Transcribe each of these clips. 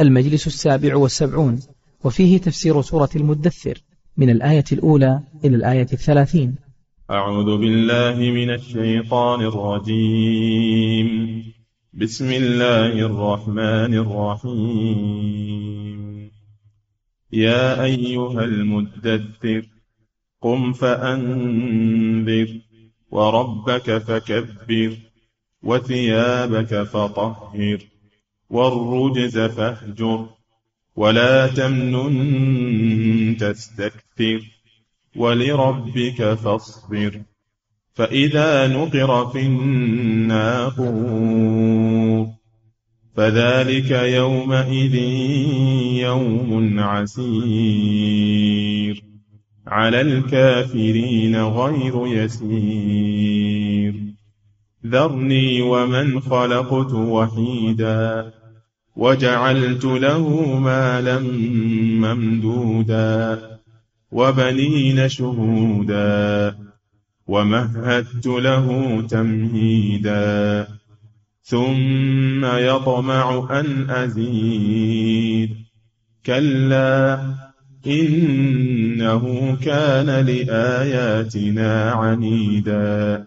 المجلس السابع والسبعون وفيه تفسير سورة المدثر من الآية الأولى إلى الآية الثلاثين. أعوذ بالله من الشيطان الرجيم. بسم الله الرحمن الرحيم. يا أيها المدثر قم فأنذر وربك فكبر وثيابك فطهر. والرجز فاهجر ولا تمنن تستكثر ولربك فاصبر فإذا نقر في الناقور فذلك يومئذ يوم عسير على الكافرين غير يسير ذرني ومن خلقت وحيدا وجعلت له مالا ممدودا وبنين شهودا ومهدت له تمهيدا ثم يطمع أن أزيد كلا إنه كان لآياتنا عنيدا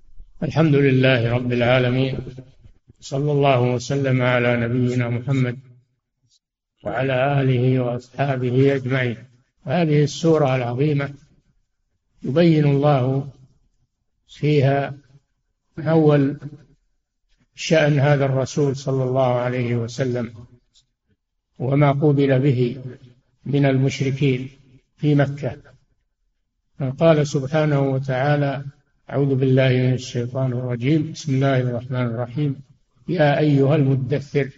الحمد لله رب العالمين صلى الله وسلم على نبينا محمد وعلى آله وأصحابه أجمعين. هذه السورة العظيمة يبين الله فيها أول شأن هذا الرسول صلى الله عليه وسلم وما قوبل به من المشركين في مكة. قال سبحانه وتعالى أعوذ بالله من الشيطان الرجيم. بسم الله الرحمن الرحيم. يا أيها المدثر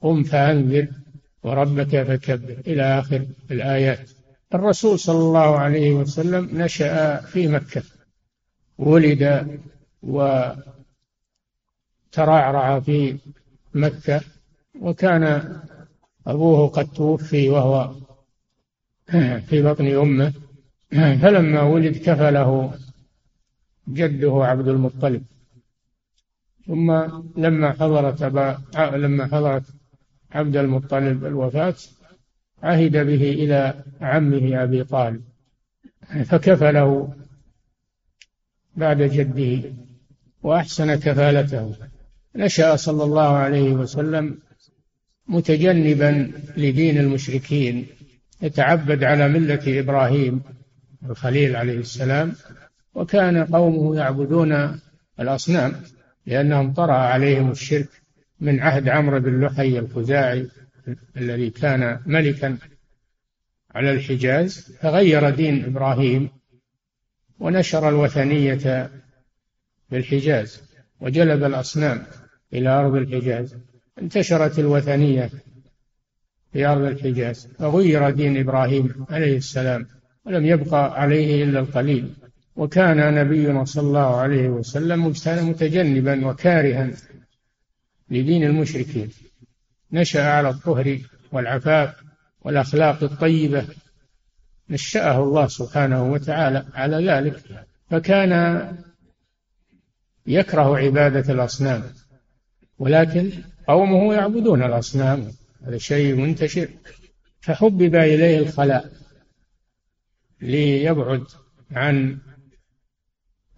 قم فأنذر وربك فكبر. إلى آخر الآيات. الرسول صلى الله عليه وسلم نشأ في مكة. ولد وترعرع في مكة. وكان أبوه قد توفي وهو في بطن أمه. فلما ولد كفله جده عبد المطلب. ثم لما حضرت أبا لما حضرت عبد المطلب الوفاة عهد به إلى عمه أبي طالب. فكفله بعد جده وأحسن كفالته. نشأ صلى الله عليه وسلم متجنبا لدين المشركين يتعبد على ملة إبراهيم الخليل عليه السلام وكان قومه يعبدون الأصنام لأنهم طرأ عليهم الشرك من عهد عمرو بن لحي الخزاعي الذي كان ملكا على الحجاز فغير دين إبراهيم ونشر الوثنية في الحجاز وجلب الأصنام إلى أرض الحجاز. انتشرت الوثنية في أرض الحجاز فغير دين إبراهيم عليه السلام ولم يبقى عليه إلا القليل. وكان نبينا صلى الله عليه وسلم متجنبا وكارها لدين المشركين. نشأ على الطهر والعفاف والأخلاق الطيبة. نشأه الله سبحانه وتعالى على ذلك. فكان يكره عبادة الأصنام ولكن قومه يعبدون الأصنام. هذا شيء منتشر. فحبب إليه الخلاء ليبعد عن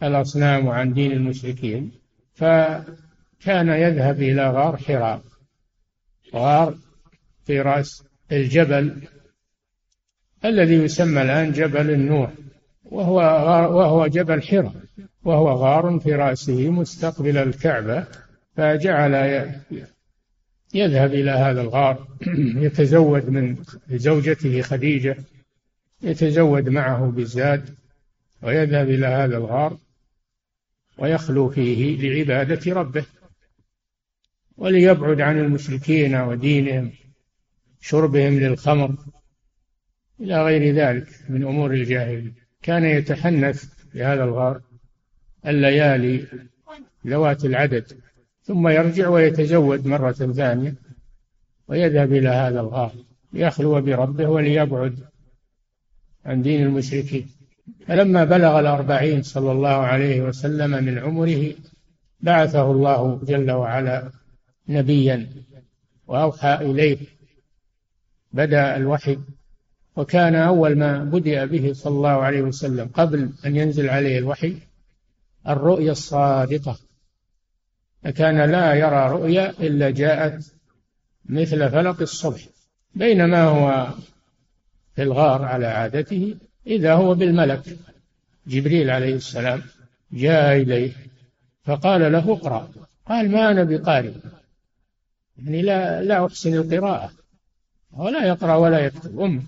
الأصنام وعن دين المشركين فكان يذهب إلى غار حراء غار في رأس الجبل الذي يسمى الآن جبل النور وهو وهو جبل حرى وهو غار في رأسه مستقبل الكعبة فجعل يذهب إلى هذا الغار. يتزود من زوجته خديجة يتزود معه بالزاد ويذهب إلى هذا الغار. ويخلو فيه لعبادة ربه وليبعد عن المشركين ودينهم شربهم للخمر إلى غير ذلك من أمور الجاهلية كان يتحنث في هذا الغار الليالي ذوات العدد ثم يرجع ويتزود مرة ثانية ويذهب إلى هذا الغار ليخلو بربه وليبعد عن دين المشركين. فلما بلغ الأربعين صلى الله عليه وسلم من عمره بعثه الله جل وعلا نبيا وأوحى إليه. بدأ الوحي وكان أول ما بدأ به صلى الله عليه وسلم قبل أن ينزل عليه الوحي الرؤيا الصادقة. فكان لا يرى رؤيا إلا جاءت مثل فلق الصبح بينما هو في الغار على عادته. إذا هو بالملك. جبريل عليه السلام جاء إليه فقال له اقرأ. قال ما أنا بقارئ. يعني لا لا أحسن القراءة. ولا يقرأ ولا يكتب. أمه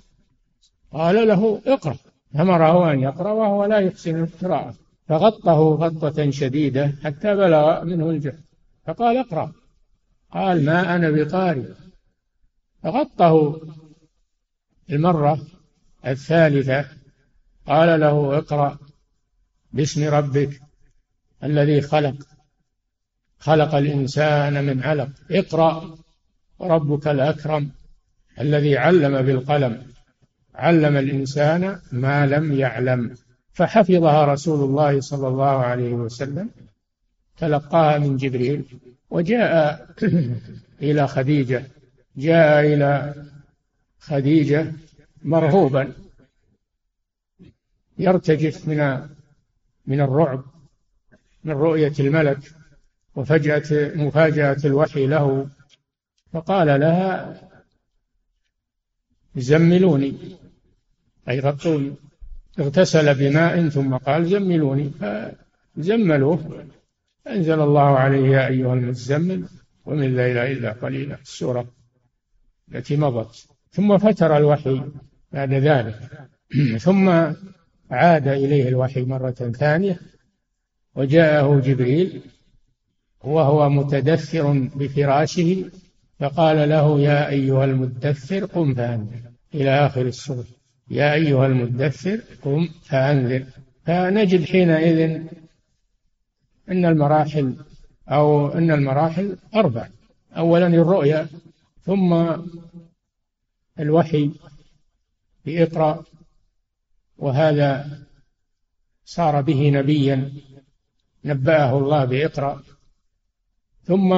قال له اقرأ. أمره أن يقرأ وهو لا يحسن القراءة. فغطه غطة شديدة حتى بلغ منه الجهد فقال اقرأ. قال ما أنا بقارئ. فغطه. المرة الثالثة قال له اقرأ باسم ربك الذي خلق. خلق الإنسان من علق. اقرأ ربك الأكرم الذي علم بالقلم. علم الإنسان ما لم يعلم. فحفظها رسول الله صلى الله عليه وسلم. تلقاها من جبريل. وجاء إلى خديجة. جاء إلى خديجة مرهوبا. يرتجف من من الرعب من رؤية الملك وفجأة مفاجأة الوحي له. فقال لها زملوني. أي غطوني. اغتسل بماء ثم قال زملوني. فزملوه. أنزل الله عليه يا أيها المزمل ومن الليل إلا قليلا. السورة التي مضت. ثم فتر الوحي بعد ذلك. ثم عاد إليه الوحي مرة ثانية وجاءه جبريل وهو متدثر بفراشه فقال له يا أيها المدثر قم فأنذر. إلى آخر السورة يا أيها المدثر قم فأنذر. فنجد حينئذ أن المراحل أو أن المراحل أربع. أولا الرؤيا ثم الوحي بإقرأ وهذا صار به نبيا نبأه الله بإقرأ. ثم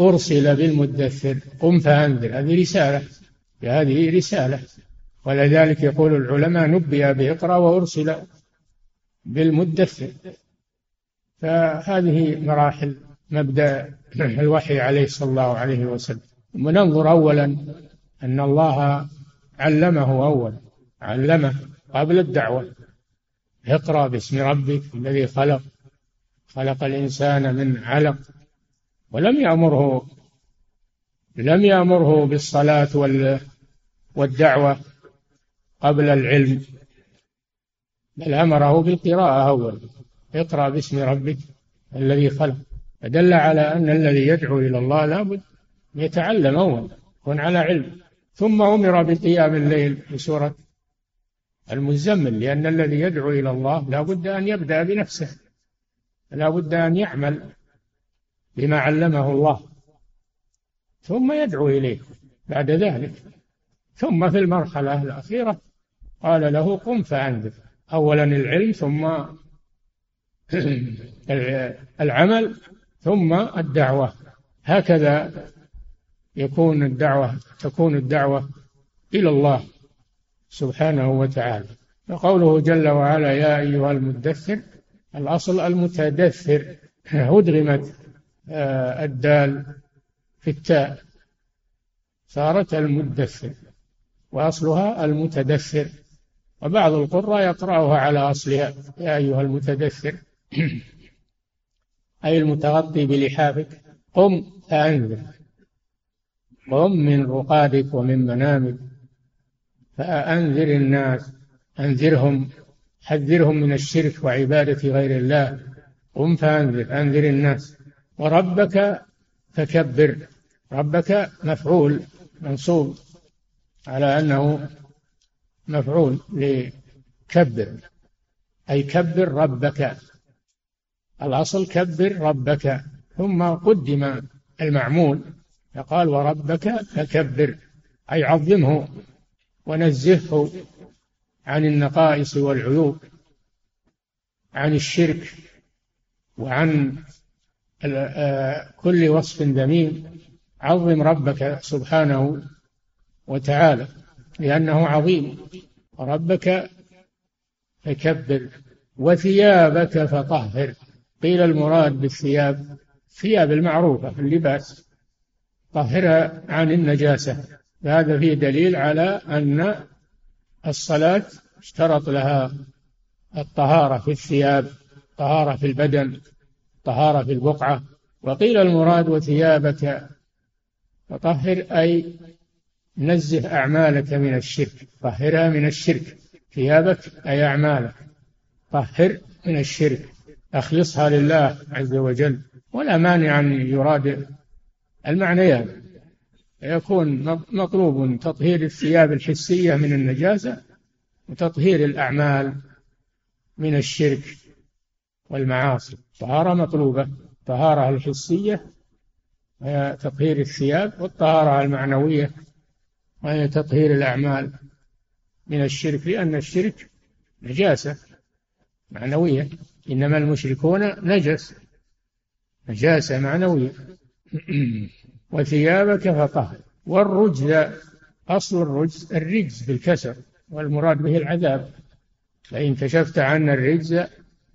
أرسل بالمدثر قم فأنذر. هذه رسالة هذه رسالة. ولذلك يقول العلماء نبئ بإقرأ وأرسل بالمدثر. فهذه مراحل مبدأ الوحي عليه صلى الله عليه وسلم. وننظر أولا أن الله علمه أولا. علمه قبل الدعوة. اقرأ باسم ربك الذي خلق. خلق الإنسان من علق. ولم يأمره لم يأمره بالصلاة والدعوة قبل العلم. بل أمره بالقراءة أولا اقرأ باسم ربك الذي خلق. فدل على أن الذي يدعو إلى الله لابد يتعلم أولا يكون على علم. ثم أمر بقيام الليل في سورة المزمل لأن الذي يدعو إلى الله لا بد أن يبدأ بنفسه لا بد أن يعمل بما علمه الله ثم يدعو إليه بعد ذلك. ثم في المرحلة الأخيرة قال له قم فأنذر. أولا العلم ثم العمل ثم الدعوة. هكذا يكون الدعوة تكون الدعوة إلى الله. سبحانه وتعالى. وقوله جل وعلا يا أيها المدثر الأصل المتدثر أدغمت آه، الدال في التاء. صارت المدثر وأصلها المتدثر. وبعض القراء يقرأها على أصلها. يا أيها المتدثر أي المتغطي بلحافك قم فأنذر. قم من رقادك ومن منامك. فأنذر الناس أنذرهم حذرهم من الشرك وعبادة غير الله. قم فأنذر أنذر الناس. وربك فكبر ربك مفعول منصوب على أنه مفعول لكبر. أي كبر ربك. الأصل كبر ربك. ثم قدم المعمول. فقال وربك فكبر. أي عظمه. ونزهه عن النقائص والعيوب عن الشرك وعن آه، كل وصف ذميم عظم ربك سبحانه وتعالى لأنه عظيم. ربك فكبر وثيابك فطهر. قيل المراد بالثياب الثياب المعروفة اللباس. طهرها عن النجاسة. هذا فيه دليل على أن الصلاة اشترط لها الطهارة في الثياب طهارة في البدن طهارة في البقعة. وقيل المراد وثيابك فطهر أي نزه أعمالك من الشرك. طهرها من الشرك. ثيابك أي أعمالك. طهر من الشرك. أخلصها لله عز وجل. ولا مانع أن يراد. المعنيان. يكون مطلوب تطهير الثياب الحسية من النجاسة وتطهير الأعمال من الشرك والمعاصي. طهارة مطلوبة. الطهارة الحسية وهي تطهير الثياب والطهارة المعنوية وهي تطهير الأعمال من الشرك لأن الشرك نجاسة معنوية. إنما المشركون نجس نجاسة معنوية. وثيابك فطهر. والرجز أصل الرجز الرجز بالكسر والمراد به العذاب. فإن كشفت عنا الرجز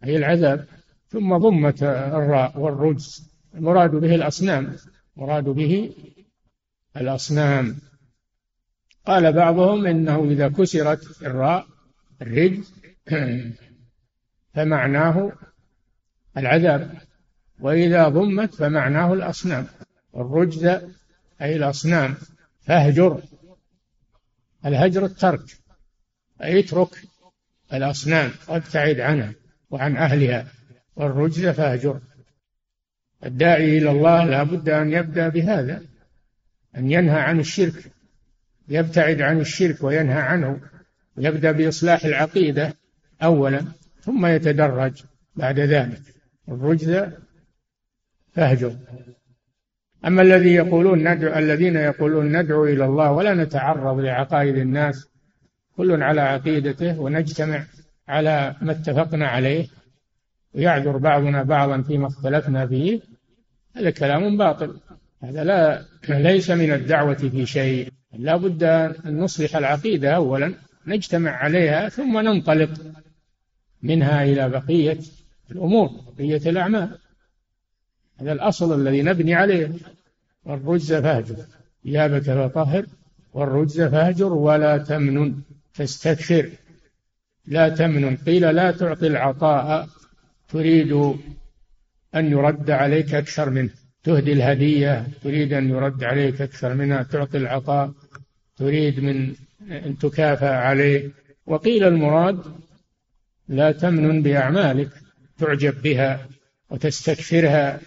أي العذاب ثم ضمت الراء والرجز. المراد به الأصنام. مراد به الأصنام. قال بعضهم إنه إذا كسرت الراء الرجز فمعناه العذاب. وإذا ضمت فمعناه الأصنام. الرجز أي الأصنام فاهجر. الهجر الترك أي اترك الأصنام وابتعد عنها وعن أهلها. والرجز فاهجر. الداعي إلى الله لا بد أن يبدأ بهذا أن ينهى عن الشرك يبتعد عن الشرك وينهى عنه ويبدأ بإصلاح العقيدة أولا ثم يتدرج بعد ذلك. الرجز فاهجر. أما الذي يقولون ندعو الذين يقولون ندعو إلى الله ولا نتعرض لعقائد الناس كل على عقيدته ونجتمع على ما اتفقنا عليه ويعذر بعضنا بعضا فيما اختلفنا فيه هذا كلام باطل. هذا لا ليس من الدعوة في شيء. لا بد أن نصلح العقيدة أولا نجتمع عليها ثم ننطلق منها إلى بقية الأمور بقية الأعمال. هذا الأصل الذي نبني عليه. والرجز فاهجر ثيابك فطهر والرجز فاهجر ولا تمنن تستكثر لا تمنن. قيل لا تعطي العطاء تريد أن يرد عليك أكثر منه. تهدي الهدية تريد أن يرد عليك أكثر منها. تعطي العطاء تريد من أن تكافأ عليه. وقيل المراد لا تمنن بأعمالك تعجب بها وتستكثرها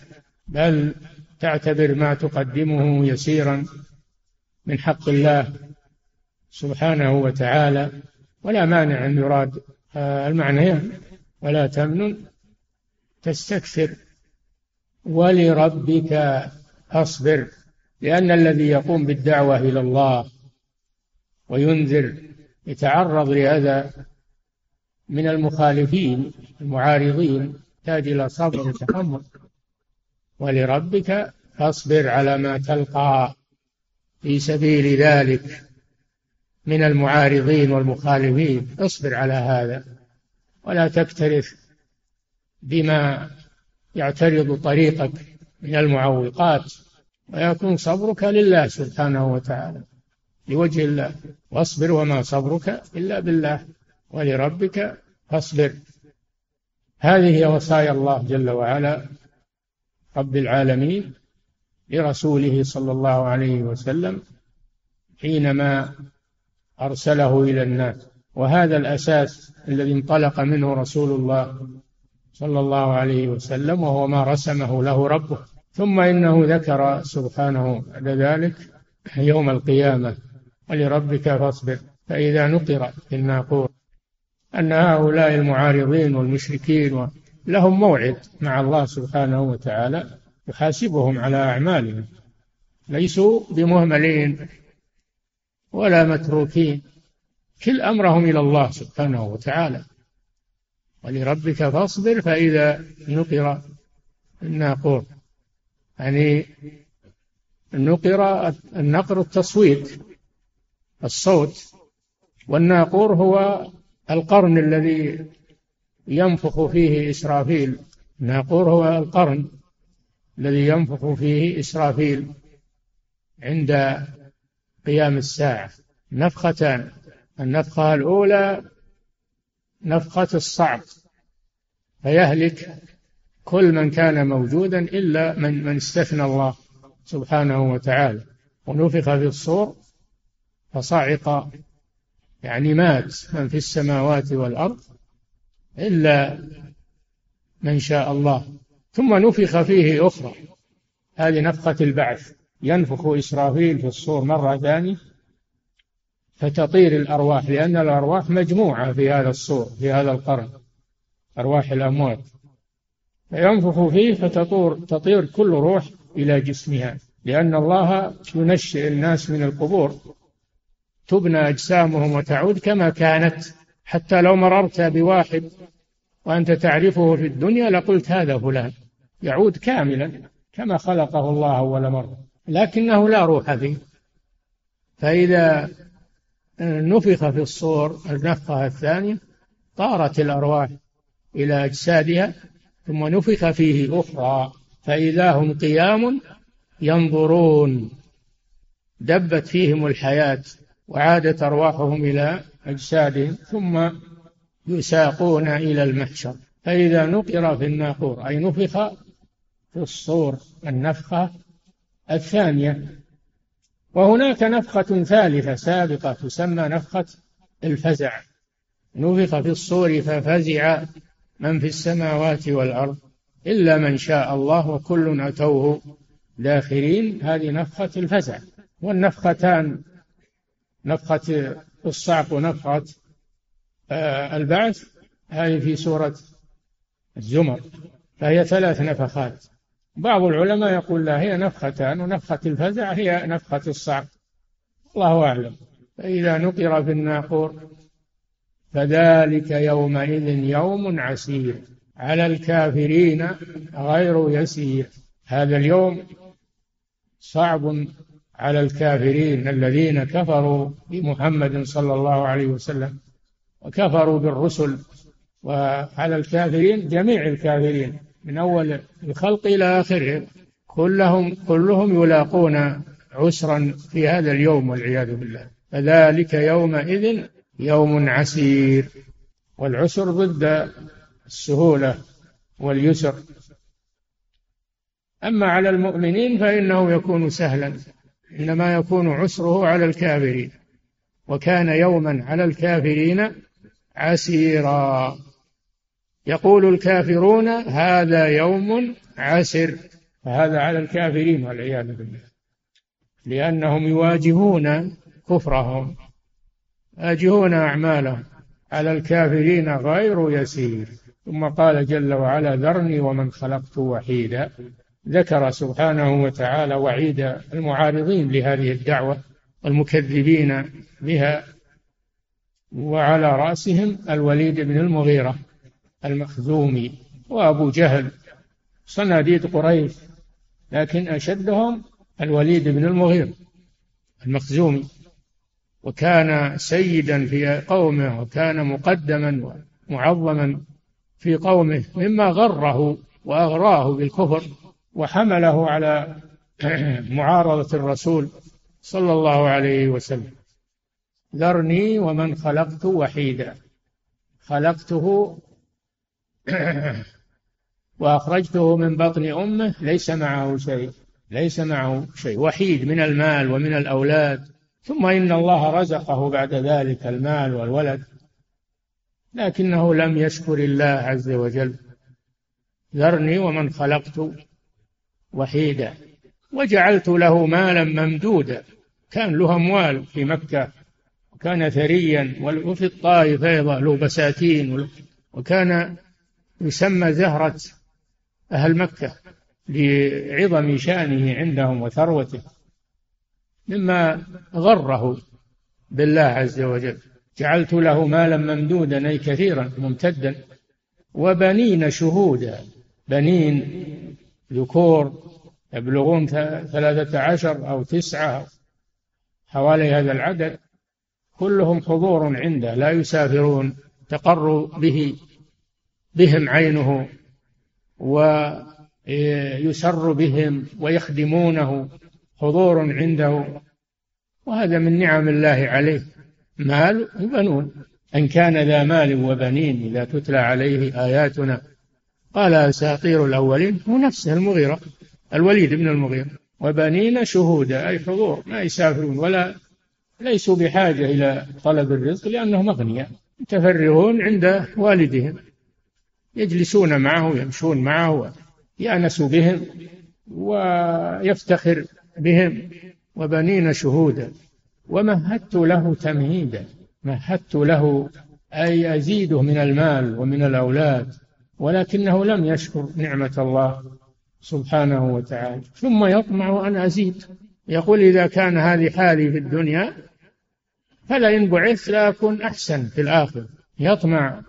بل تعتبر ما تقدمه يسيرا من حق الله سبحانه وتعالى ولا مانع أن يراد. المعنيان ولا تمنن تستكثر. ولربك أصبر لأن الذي يقوم بالدعوة إلى الله وينذر يتعرض لهذا من المخالفين المعارضين يحتاج إلى صبر وتحمل. ولربك فاصبر على ما تلقى في سبيل ذلك من المعارضين والمخالفين. اصبر على هذا ولا تكترث بما يعترض طريقك من المعوقات ويكون صبرك لله سبحانه وتعالى لوجه الله. واصبر وما صبرك إلا بالله ولربك فاصبر. هذه هي وصايا الله جل وعلا. رب العالمين لرسوله صلى الله عليه وسلم حينما أرسله إلى الناس. وهذا الأساس الذي انطلق منه رسول الله صلى الله عليه وسلم وهو ما رسمه له ربه. ثم إنه ذكر سبحانه بعد ذلك يوم القيامة ولربك فاصبر. فإذا نقر في الناقور أن هؤلاء المعارضين والمشركين لهم موعد مع الله سبحانه وتعالى يحاسبهم على أعمالهم. ليسوا بمهملين ولا متروكين. كل أمرهم إلى الله سبحانه وتعالى. ولربك فاصبر فإذا نقر. الناقور. يعني النقر النقر التصويت الصوت. والناقور هو القرن الذي ينفخ فيه إسرافيل. الناقور هو القرن الذي ينفخ فيه إسرافيل عند قيام الساعة. نفختان النفخة الأولى نفخة الصعق فيهلك كل من كان موجودا إلا من من استثنى الله سبحانه وتعالى. ونفخ في الصور فصعق يعني مات من في السماوات والأرض. إلا من شاء الله. ثم نفخ فيه أخرى. هذه نفخة البعث. ينفخ إسرافيل في الصور مرة ثانية فتطير الأرواح لأن الأرواح مجموعة في هذا الصور في هذا القرن. أرواح الأموات. فينفخ فيه فتطور تطير كل روح إلى جسمها لأن الله ينشئ الناس من القبور. تبنى أجسامهم وتعود كما كانت. حتى لو مررت بواحد وأنت تعرفه في الدنيا لقلت هذا فلان يعود كاملا كما خلقه الله أول مرة لكنه لا روح فيه. فإذا نفخ في الصور النفخة الثانية طارت الأرواح إلى أجسادها ثم نفخ فيه أخرى فإذا هم قيام ينظرون. دبت فيهم الحياة وعادت أرواحهم إلى أجسادهم ثم يساقون إلى المحشر. فإذا نقر في الناقور أي نفخ في الصور النفخة الثانية. وهناك نفخة ثالثة سابقة تسمى نفخة الفزع. نفخ في الصور ففزع من في السماوات والأرض إلا من شاء الله وكل أتوه داخرين. هذه نفخة الفزع. والنفختان نفخة الصعق ونفخة آه، البعث هذه في سورة الزمر. فهي ثلاث نفخات. بعض العلماء يقول لا هي نفختان ونفخة الفزع هي نفخة الصعق الله أعلم. فإذا نقر في الناقور فذلك يومئذ يوم عسير. على الكافرين غير يسير. هذا اليوم صعب على الكافرين الذين كفروا بمحمد صلى الله عليه وسلم وكفروا بالرسل. وعلى الكافرين جميع الكافرين من أول الخلق إلى آخره كلهم كلهم يلاقون عسرا في هذا اليوم والعياذ بالله. فذلك يومئذ يوم عسير. والعسر ضد السهولة واليسر. أما على المؤمنين فإنه يكون سهلا. إنما يكون عسره على الكافرين وكان يوما على الكافرين عسيرا. يقول الكافرون هذا يوم عسر فهذا على الكافرين والعياذ بالله لأنهم يواجهون كفرهم يواجهون أعمالهم. على الكافرين غير يسير. ثم قال جل وعلا ذرني ومن خلقت وحيدا. ذكر سبحانه وتعالى وعيد المعارضين لهذه الدعوة والمكذبين بها وعلى رأسهم الوليد بن المغيرة المخزومي وأبو جهل. صناديد قريش لكن أشدهم الوليد بن المغيرة المخزومي. وكان سيدا في قومه وكان مقدما ومعظما في قومه مما غره وأغراه بالكفر وحمله على معارضة الرسول صلى الله عليه وسلم. ذرني ومن خلقت وحيدا. خلقته وأخرجته من بطن أمه ليس معه شيء ليس معه شيء. وحيد من المال ومن الأولاد. ثم إن الله رزقه بعد ذلك المال والولد. لكنه لم يشكر الله عز وجل. ذرني ومن خلقت وحيدا وجعلت له مالا ممدودا. كان له أموال في مكة وكان ثريا وفي الطائف أيضا له بساتين وكان يسمى زهرة أهل مكة لعظم شأنه عندهم وثروته مما غره بالله عز وجل. جعلت له مالا ممدودا أي كثيرا ممتدا. وبنين شهودا بنين ذكور يبلغون ثلاثة عشر أو تسعة حوالي هذا العدد كلهم حضور عنده لا يسافرون تقر به بهم عينه ويسر بهم ويخدمونه حضور عنده. وهذا من نعم الله عليه. مال وبنون أن كان ذا مال وبنين إذا تتلى عليه آياتنا. قال أساطير الأولين هو نفسه المغيرة الوليد بن المغيرة. وبنين شهودا أي حضور ما يسافرون ولا ليسوا بحاجة إلى طلب الرزق لأنهم أغنياء متفرغون عند والدهم يجلسون معه يمشون معه يأنس بهم ويفتخر بهم. وبنين شهودا ومهدت له تمهيدا مهدت له أي أزيده من المال ومن الأولاد. ولكنه لم يشكر نعمة الله سبحانه وتعالى. ثم يطمع أن أزيد. يقول إذا كان هذه حالي في الدنيا فلئن بعثت لأكون أحسن في الآخرة. يطمع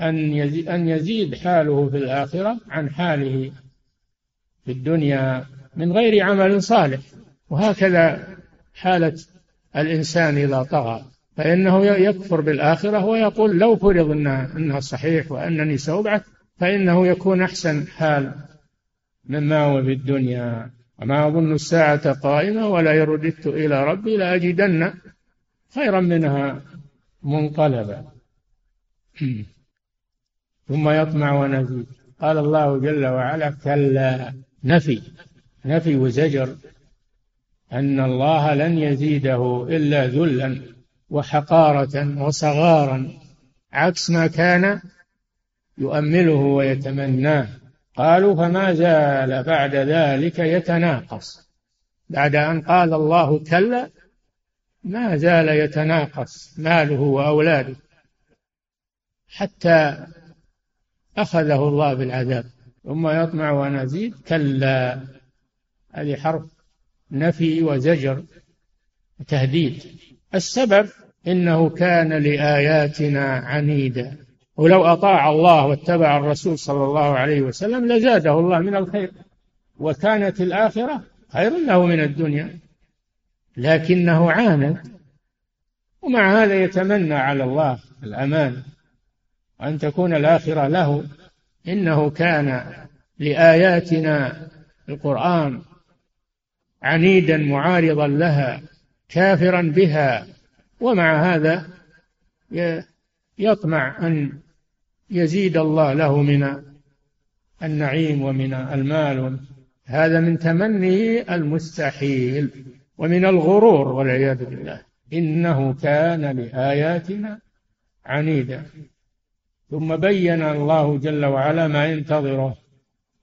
أن يزيد, أن يزيد حاله في الآخرة عن حاله في الدنيا من غير عمل صالح. وهكذا حالة الإنسان إذا طغى. فإنه يكفر بالآخرة ويقول لو فرض إنها, إنها صحيح وأنني سأبعث فإنه يكون أحسن حال. مما هو في الدنيا. وما أظن الساعة قائمة ولا يرددت إلى ربي لأجدن خيرا منها منقلبا. ثم يطمع ونزيد قال الله جل وعلا كلا. نفي. نفي وزجر. أن الله لن يزيده إلا ذلا وحقارة وصغارا. عكس ما كان يؤمله ويتمناه. قالوا فما زال بعد ذلك يتناقص. بعد أن قال الله كلا ما زال يتناقص ماله وأولاده. حتى أخذه الله بالعذاب. ثم يطمع ونزيد كلا. هذه حرف نفي وزجر وتهديد. السبب إنه كان لآياتنا عنيدا. ولو أطاع الله واتبع الرسول صلى الله عليه وسلم لزاده الله من الخير. وكانت الآخرة خير له من الدنيا لكنه عاند ومع هذا يتمنى على الله الأمان وأن تكون الآخرة له. إنه كان لآياتنا القرآن عنيدا معارضا لها كافرا بها. ومع هذا يطمع أن يزيد الله له من النعيم ومن المال هذا من تمني المستحيل ومن الغرور والعياذ بالله. إنه كان لآياتنا عنيدا. ثم بين الله جل وعلا ما ينتظره.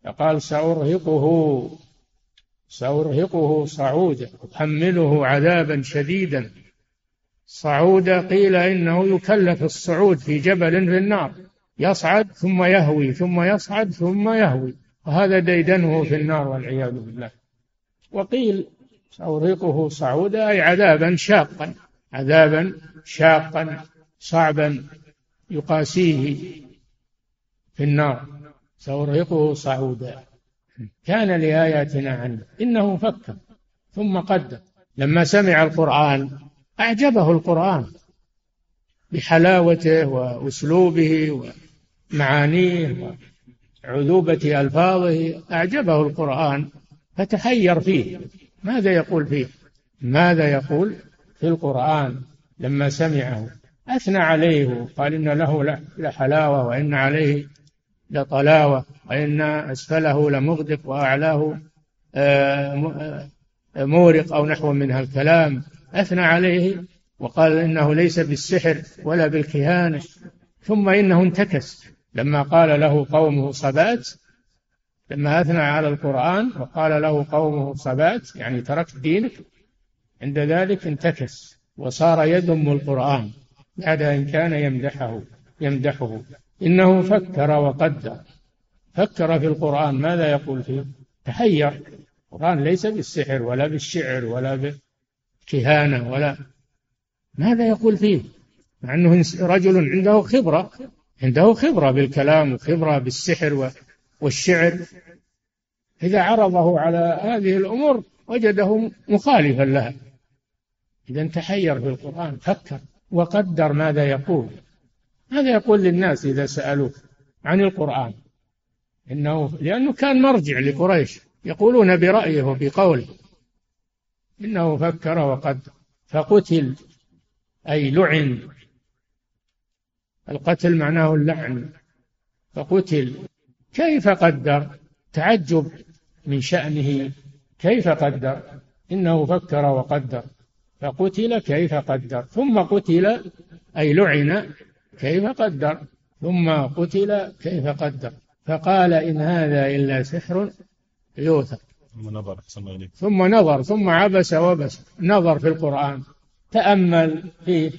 فقال سأرهقه سأرهقه صعودا أحمله عذابا شديدا. صعودا قيل إنه يكلف الصعود في جبل في النار. يصعد ثم يهوي ثم يصعد ثم يهوي. وهذا ديدنه في النار والعياذ بالله. وقيل سأرهقه صعودا أي عذابا شاقا عذابا شاقا صعبا يقاسيه في النار. سأرهقه صعودا. كان لآياتنا عنه إنه فكر ثم قدر. لما سمع القرآن أعجبه القرآن بحلاوته وأسلوبه ومعانيه وعذوبة ألفاظه أعجبه القرآن فتحير فيه. ماذا يقول فيه؟ ماذا يقول في القرآن لما سمعه؟ أثنى عليه قال إن له لحلاوة وإن عليه لطلاوة وإن أسفله لمغدق وأعلاه آه، آه، مورق أو نحو من هالكلام. أثنى عليه وقال إنه ليس بالسحر ولا بالكهانة ثم إنه انتكس. لما قال له قومه صبات لما أثنى على القرآن وقال له قومه صبات يعني تركت دينك عند ذلك انتكس وصار يذم القرآن بعد أن كان يمدحه يمدحه. إنه فكر وقدر. فكر في القرآن. ماذا يقول فيه؟ تحير القرآن ليس بالسحر ولا بالشعر ولا بالكهانة ولا. ماذا يقول فيه؟ مع أنه رجل عنده خبرة. عنده خبرة بالكلام وخبرة بالسحر والشعر. إذا عرضه على هذه الأمور وجده مخالفا لها. إذا تحير في القرآن فكر وقدر ماذا يقول. ماذا يقول للناس إذا سألوه عن القرآن؟ إنه لأنه كان مرجع لقريش يقولون برأيه وبقوله إنه فكر وقدر فقتل أي لعن. القتل معناه اللعن فقتل. كيف قدر؟ تعجب من شأنه. كيف قدر؟ إنه فكر وقدر. فقتل كيف قدر. ثم قتل أي لعن كيف قدر. ثم قتل كيف قدر. فقال إن هذا إلا سحر يوثق. ثم نظر ثم نظر ثم عبس وبس. نظر في القرآن. تأمل فيه.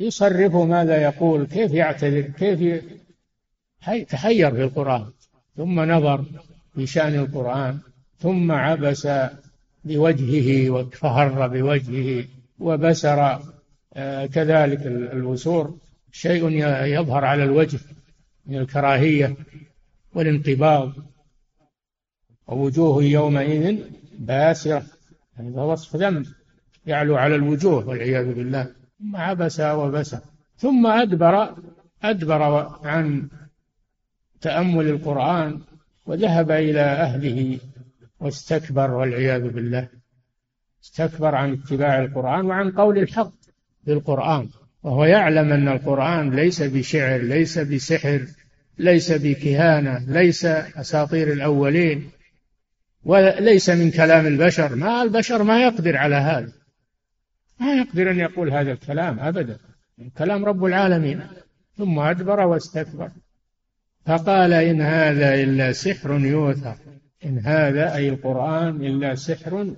يصرف ماذا يقول كيف يعتذر كيف تحير في القرآن. ثم نظر في شأن القرآن ثم عبس بوجهه وفهر بوجهه وبسر آه، كذلك الوسور. شيء يظهر على الوجه من الكراهية والانقباض. ووجوه يومئذ باسرة. يعني هذا وصف ذنب يعلو على الوجوه والعياذ بالله. ثم عبس وبسر ثم أدبر أدبر عن تأمل القرآن وذهب إلى أهله واستكبر والعياذ بالله. استكبر عن اتباع القرآن وعن قول الحق بالقرآن. وهو يعلم أن القرآن ليس بشعر ليس بسحر ليس بكهانة ليس أساطير الأولين وليس من كلام البشر. ما البشر ما يقدر على هذا. ما يقدر أن يقول هذا الكلام أبدا. كلام رب العالمين. ثم أدبر واستكبر. فقال إن هذا إلا سحر يؤثر إن هذا أي القرآن إلا سحر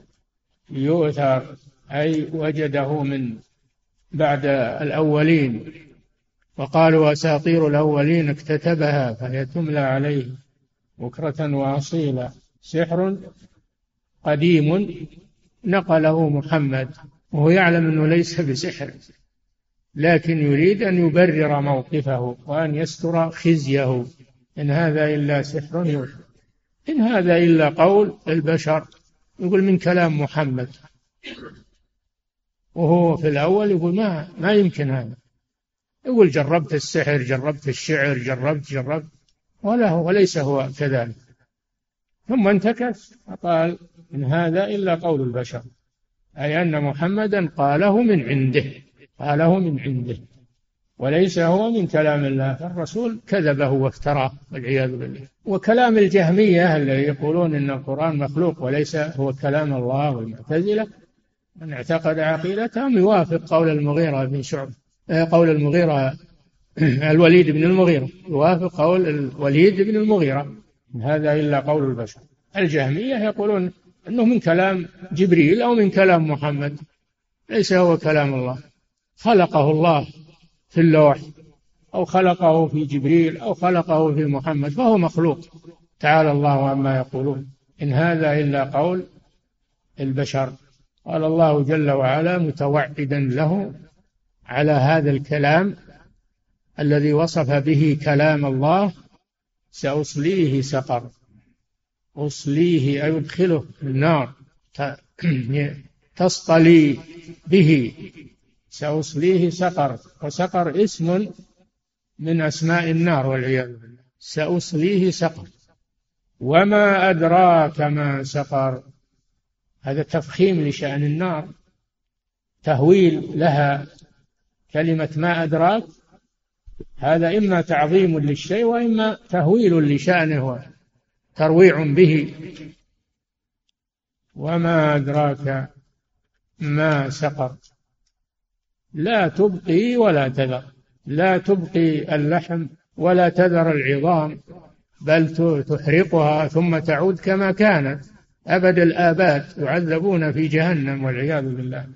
يؤثر أي وجده من بعد الأولين. وقالوا أساطير الأولين اكتتبها فهي تملى عليه بكرة وأصيلا. سحر قديم نقله محمد. وهو يعلم أنه ليس بسحر لكن يريد أن يبرر موقفه وأن يستر خزيه. إن هذا إلا سحر يوحى. إن هذا إلا قول البشر. يقول من كلام محمد. وهو في الأول يقول ما ما يمكن هذا. يقول جربت السحر جربت الشعر جربت جربت. ولا هو وليس هو كذلك. ثم انتكس فقال إن هذا إلا قول البشر. أي أن محمدا قاله من عنده قاله من عنده. وليس هو من كلام الله فالرسول كذبه وافتراه والعياذ بالله. وكلام الجهمية الذي يقولون إن القرآن مخلوق وليس هو كلام الله والمعتزلة من اعتقد عقيدتهم يوافق قول المغيرة بن شعب آه، قول المغيرة الوليد بن المغيرة يوافق قول الوليد بن المغيرة. هذا إلا قول البشر. الجهمية يقولون أنه من كلام جبريل أو من كلام محمد. ليس هو كلام الله. خلقه الله في اللوح أو خلقه في جبريل أو خلقه في محمد فهو مخلوق. تعالى الله عما يقولون. إن هذا إلا قول البشر. قال الله جل وعلا متوعدا له على هذا الكلام الذي وصف به كلام الله سأصليه سقر. أصليه أي أدخله النار. تصطلي به. سأصليه سقر. وسقر اسم من أسماء النار والعياذ بالله. سأصليه سقر. وما أدراك ما سقر. هذا تفخيم لشأن النار. تهويل لها. كلمة ما أدراك. هذا إما تعظيم للشيء وإما تهويل لشأنه. وترويع به. وما أدراك ما سقر. لا تبقي ولا تذر. لا تبقي اللحم ولا تذر العظام بل تحرقها ثم تعود كما كانت أبد الآباد يعذبون في جهنم والعياذ بالله.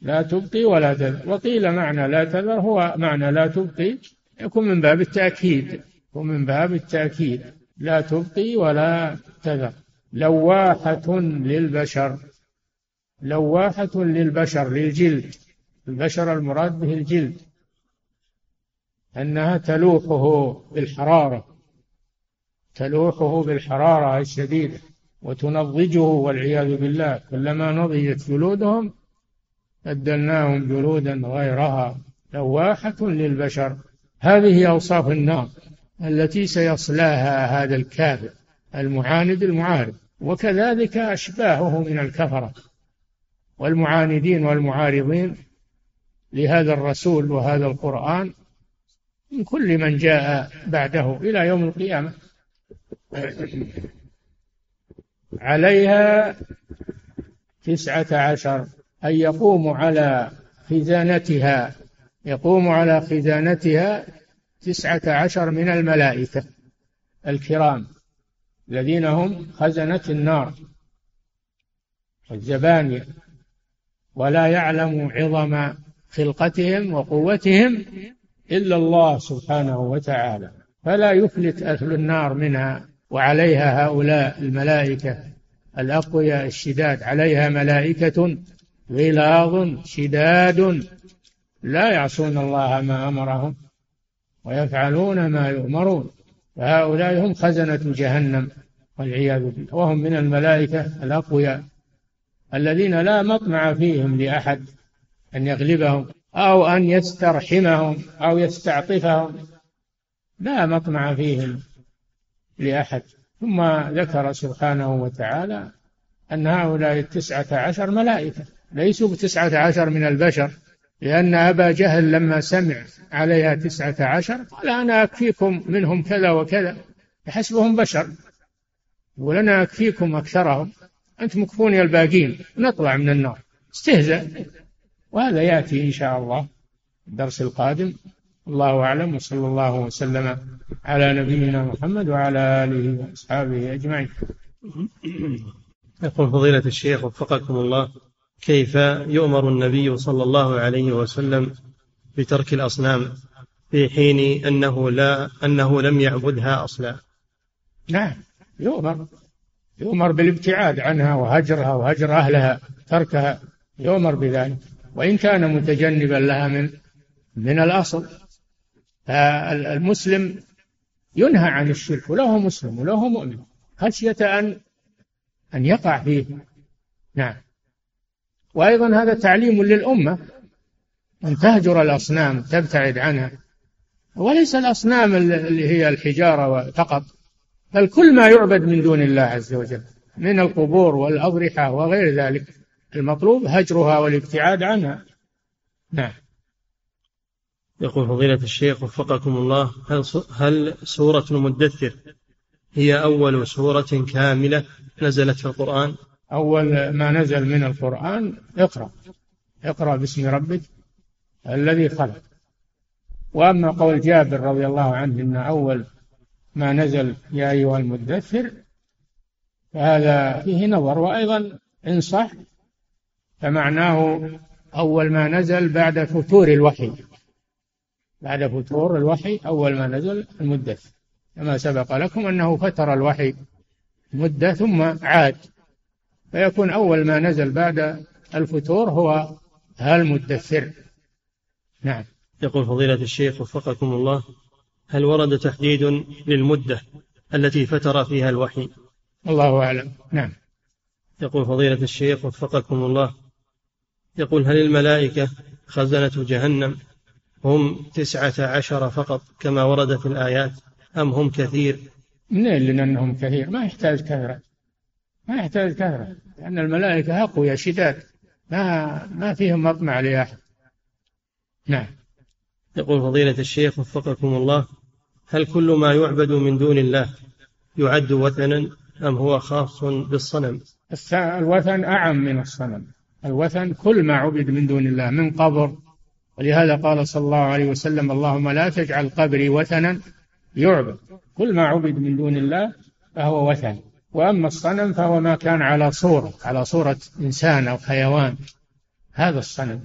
لا تبقي ولا تذر. وقيل معنى لا تذر هو معنى لا تبقي. يكون من باب التأكيد. يكون من باب التأكيد. لا تبقي ولا تذر. لواحة للبشر. لواحة للبشر للجلد. البشر المراد به الجلد. أنها تلوحه بالحرارة. تلوحه بالحرارة الشديدة. وتنضجه والعياذ بالله. كلما نضجت جلودهم بدلناهم جلودا غيرها. لواحة للبشر. هذه أوصاف النار. التي سيصلاها هذا الكافر المعاند المعارض. وكذلك أشباهه من الكفرة. والمعاندين والمعارضين لهذا الرسول وهذا القرآن من كل من جاء بعده إلى يوم القيامة. عليها تسعة عشر أن يقوم على خزانتها يقوم على خزانتها تسعة عشر من الملائكة الكرام الذين هم خزنة النار. الزبانية ولا يعلم عظم خلقتهم وقوتهم إلا الله سبحانه وتعالى فلا يفلت أهل النار منها وعليها هؤلاء الملائكة الأقوياء الشداد. عليها ملائكة غلاظ شداد لا يعصون الله ما أمرهم. ويفعلون ما يؤمرون. فهؤلاء هم خزنة جهنم والعياذ بالله. وهم من الملائكة الأقوياء الذين لا مطمع فيهم لأحد أن يغلبهم أو أن يسترحمهم أو يستعطفهم. لا مطمع فيهم لأحد. ثم ذكر سبحانه وتعالى أن هؤلاء التسعة عشر ملائكة. ليسوا بتسعة عشر من البشر. لأن أبا جهل لما سمع عليها تسعة عشر قال أنا أكفيكم منهم كذا وكذا يحسبهم بشر. يقول أنا أكفيكم أكثرهم أنتم مكفوني الباقين نطلع من النار. استهزأ. وهذا يأتي إن شاء الله الدرس القادم. الله أعلم وصلى الله وسلم على نبينا محمد وعلى آله وأصحابه أجمعين. يقول فضيلة الشيخ وفقكم الله. كيف يؤمر النبي صلى الله عليه وسلم بترك الأصنام في حين أنه لا أنه لم يعبدها أصلا؟ نعم يؤمر يؤمر بالابتعاد عنها وهجرها وهجر أهلها تركها يؤمر بذلك. وإن كان متجنبا لها من من الأصل فالمسلم ينهى عن الشرك وله مسلم وله مؤمن خشية أن أن يقع فيه. نعم. وأيضا هذا تعليم للأمة أن تهجر الأصنام تبتعد عنها. وليس الأصنام اللي هي الحجارة فقط بل كل ما يعبد من دون الله عز وجل من القبور والأضرحة وغير ذلك. المطلوب هجرها والابتعاد عنها. نعم. يقول فضيلة الشيخ وفقكم الله هل هل سورة المدثر هي أول سورة كاملة نزلت في القرآن؟ أول ما نزل من القرآن اقرأ. اقرأ باسم ربك الذي خلق. وأما قول جابر رضي الله عنه أن أول ما نزل يا أيها المدثر فهذا فيه نظر. وأيضا إن صح فمعناه أول ما نزل بعد فتور الوحي. بعد فتور الوحي أول ما نزل المدثر. كما سبق لكم أنه فتر الوحي مدة ثم عاد. فيكون أول ما نزل بعد الفتور هو المدثر نعم. يقول فضيلة الشيخ وفقكم الله هل ورد تحديد للمدة التي فتر فيها الوحي؟ الله أعلم. نعم. يقول فضيلة الشيخ وفقكم الله يقول هل الملائكة خزنة جهنم هم تسعة عشر فقط كما ورد في الآيات أم هم كثير؟ منين لنا أنهم كثير؟ ما يحتاج كثرة. ما يحتاج كثرة. لأن الملائكة أقوياء شداد. ما ما فيهم مطمع لأحد. نعم. يقول فضيلة الشيخ وفقكم الله هل كل ما يعبد من دون الله يعد وثنا أم هو خاص بالصنم؟ الوثن أعم من الصنم. الوثن كل ما عبد من دون الله من قبر. ولهذا قال صلى الله عليه وسلم اللهم لا تجعل قبري وثنا يعبد. كل ما عبد من دون الله فهو وثن. وأما الصنم فهو ما كان على صورة على صورة إنسان أو حيوان. هذا الصنم.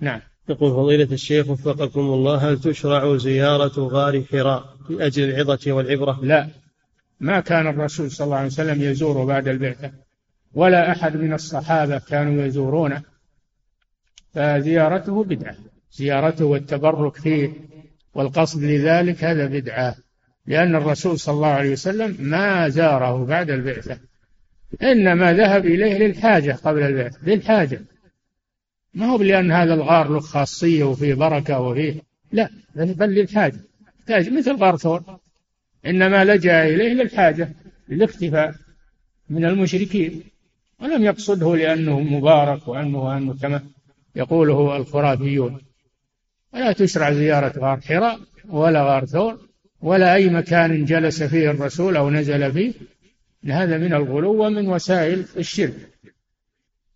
نعم. يقول فضيلة الشيخ وفقكم الله هل تشرع زيارة غار حراء لأجل العظة والعبرة؟ لا. ما كان الرسول صلى الله عليه وسلم يزور بعد البعثة ولا أحد من الصحابة كانوا يزورونه. فزيارته بدعة. زيارته والتبرك فيه والقصد لذلك هذا بدعة. لأن الرسول صلى الله عليه وسلم ما زاره بعد البعثة. إنما ذهب إليه للحاجة قبل البعثة للحاجة. ما هو لأن هذا الغار له خاصية وفيه بركة وفيه لا بل للحاجة. يحتاج مثل غار ثور. إنما لجأ إليه للحاجة للاختفاء من المشركين. ولم يقصده لأنه مبارك وأنه أنه كما يقوله الخرافيون. ولا تشرع زيارة غار حراء ولا غار ثور. ولا أي مكان جلس فيه الرسول أو نزل فيه هذا من الغلو ومن وسائل الشرك.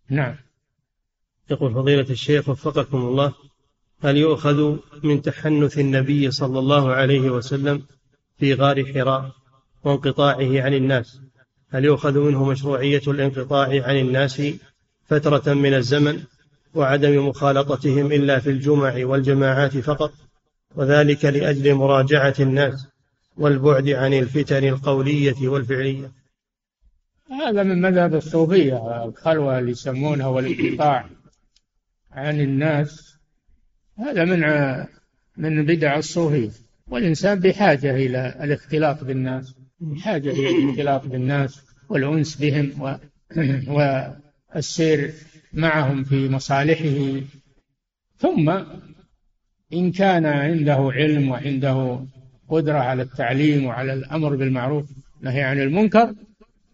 نعم. يقول فضيلة الشيخ وفقكم الله هل يؤخذ من تحنث النبي صلى الله عليه وسلم في غار حراء وانقطاعه عن الناس؟ هل يؤخذ منه مشروعية الانقطاع عن الناس فترة من الزمن وعدم مخالطتهم إلا في الجمع والجماعات فقط؟ وذلك لأجل مراجعة الناس والبعد عن الفتن القولية والفعلية. هذا من مذهب الصوفية الخلوة اللي يسمونها والانقطاع عن الناس. هذا من من بدع الصوفية. والإنسان بحاجة إلى الاختلاط بالناس بحاجة إلى الاختلاط بالناس والأنس بهم و والسير معهم في مصالحه. ثم إن كان عنده علم وعنده قدرة على التعليم وعلى الأمر بالمعروف نهي عن المنكر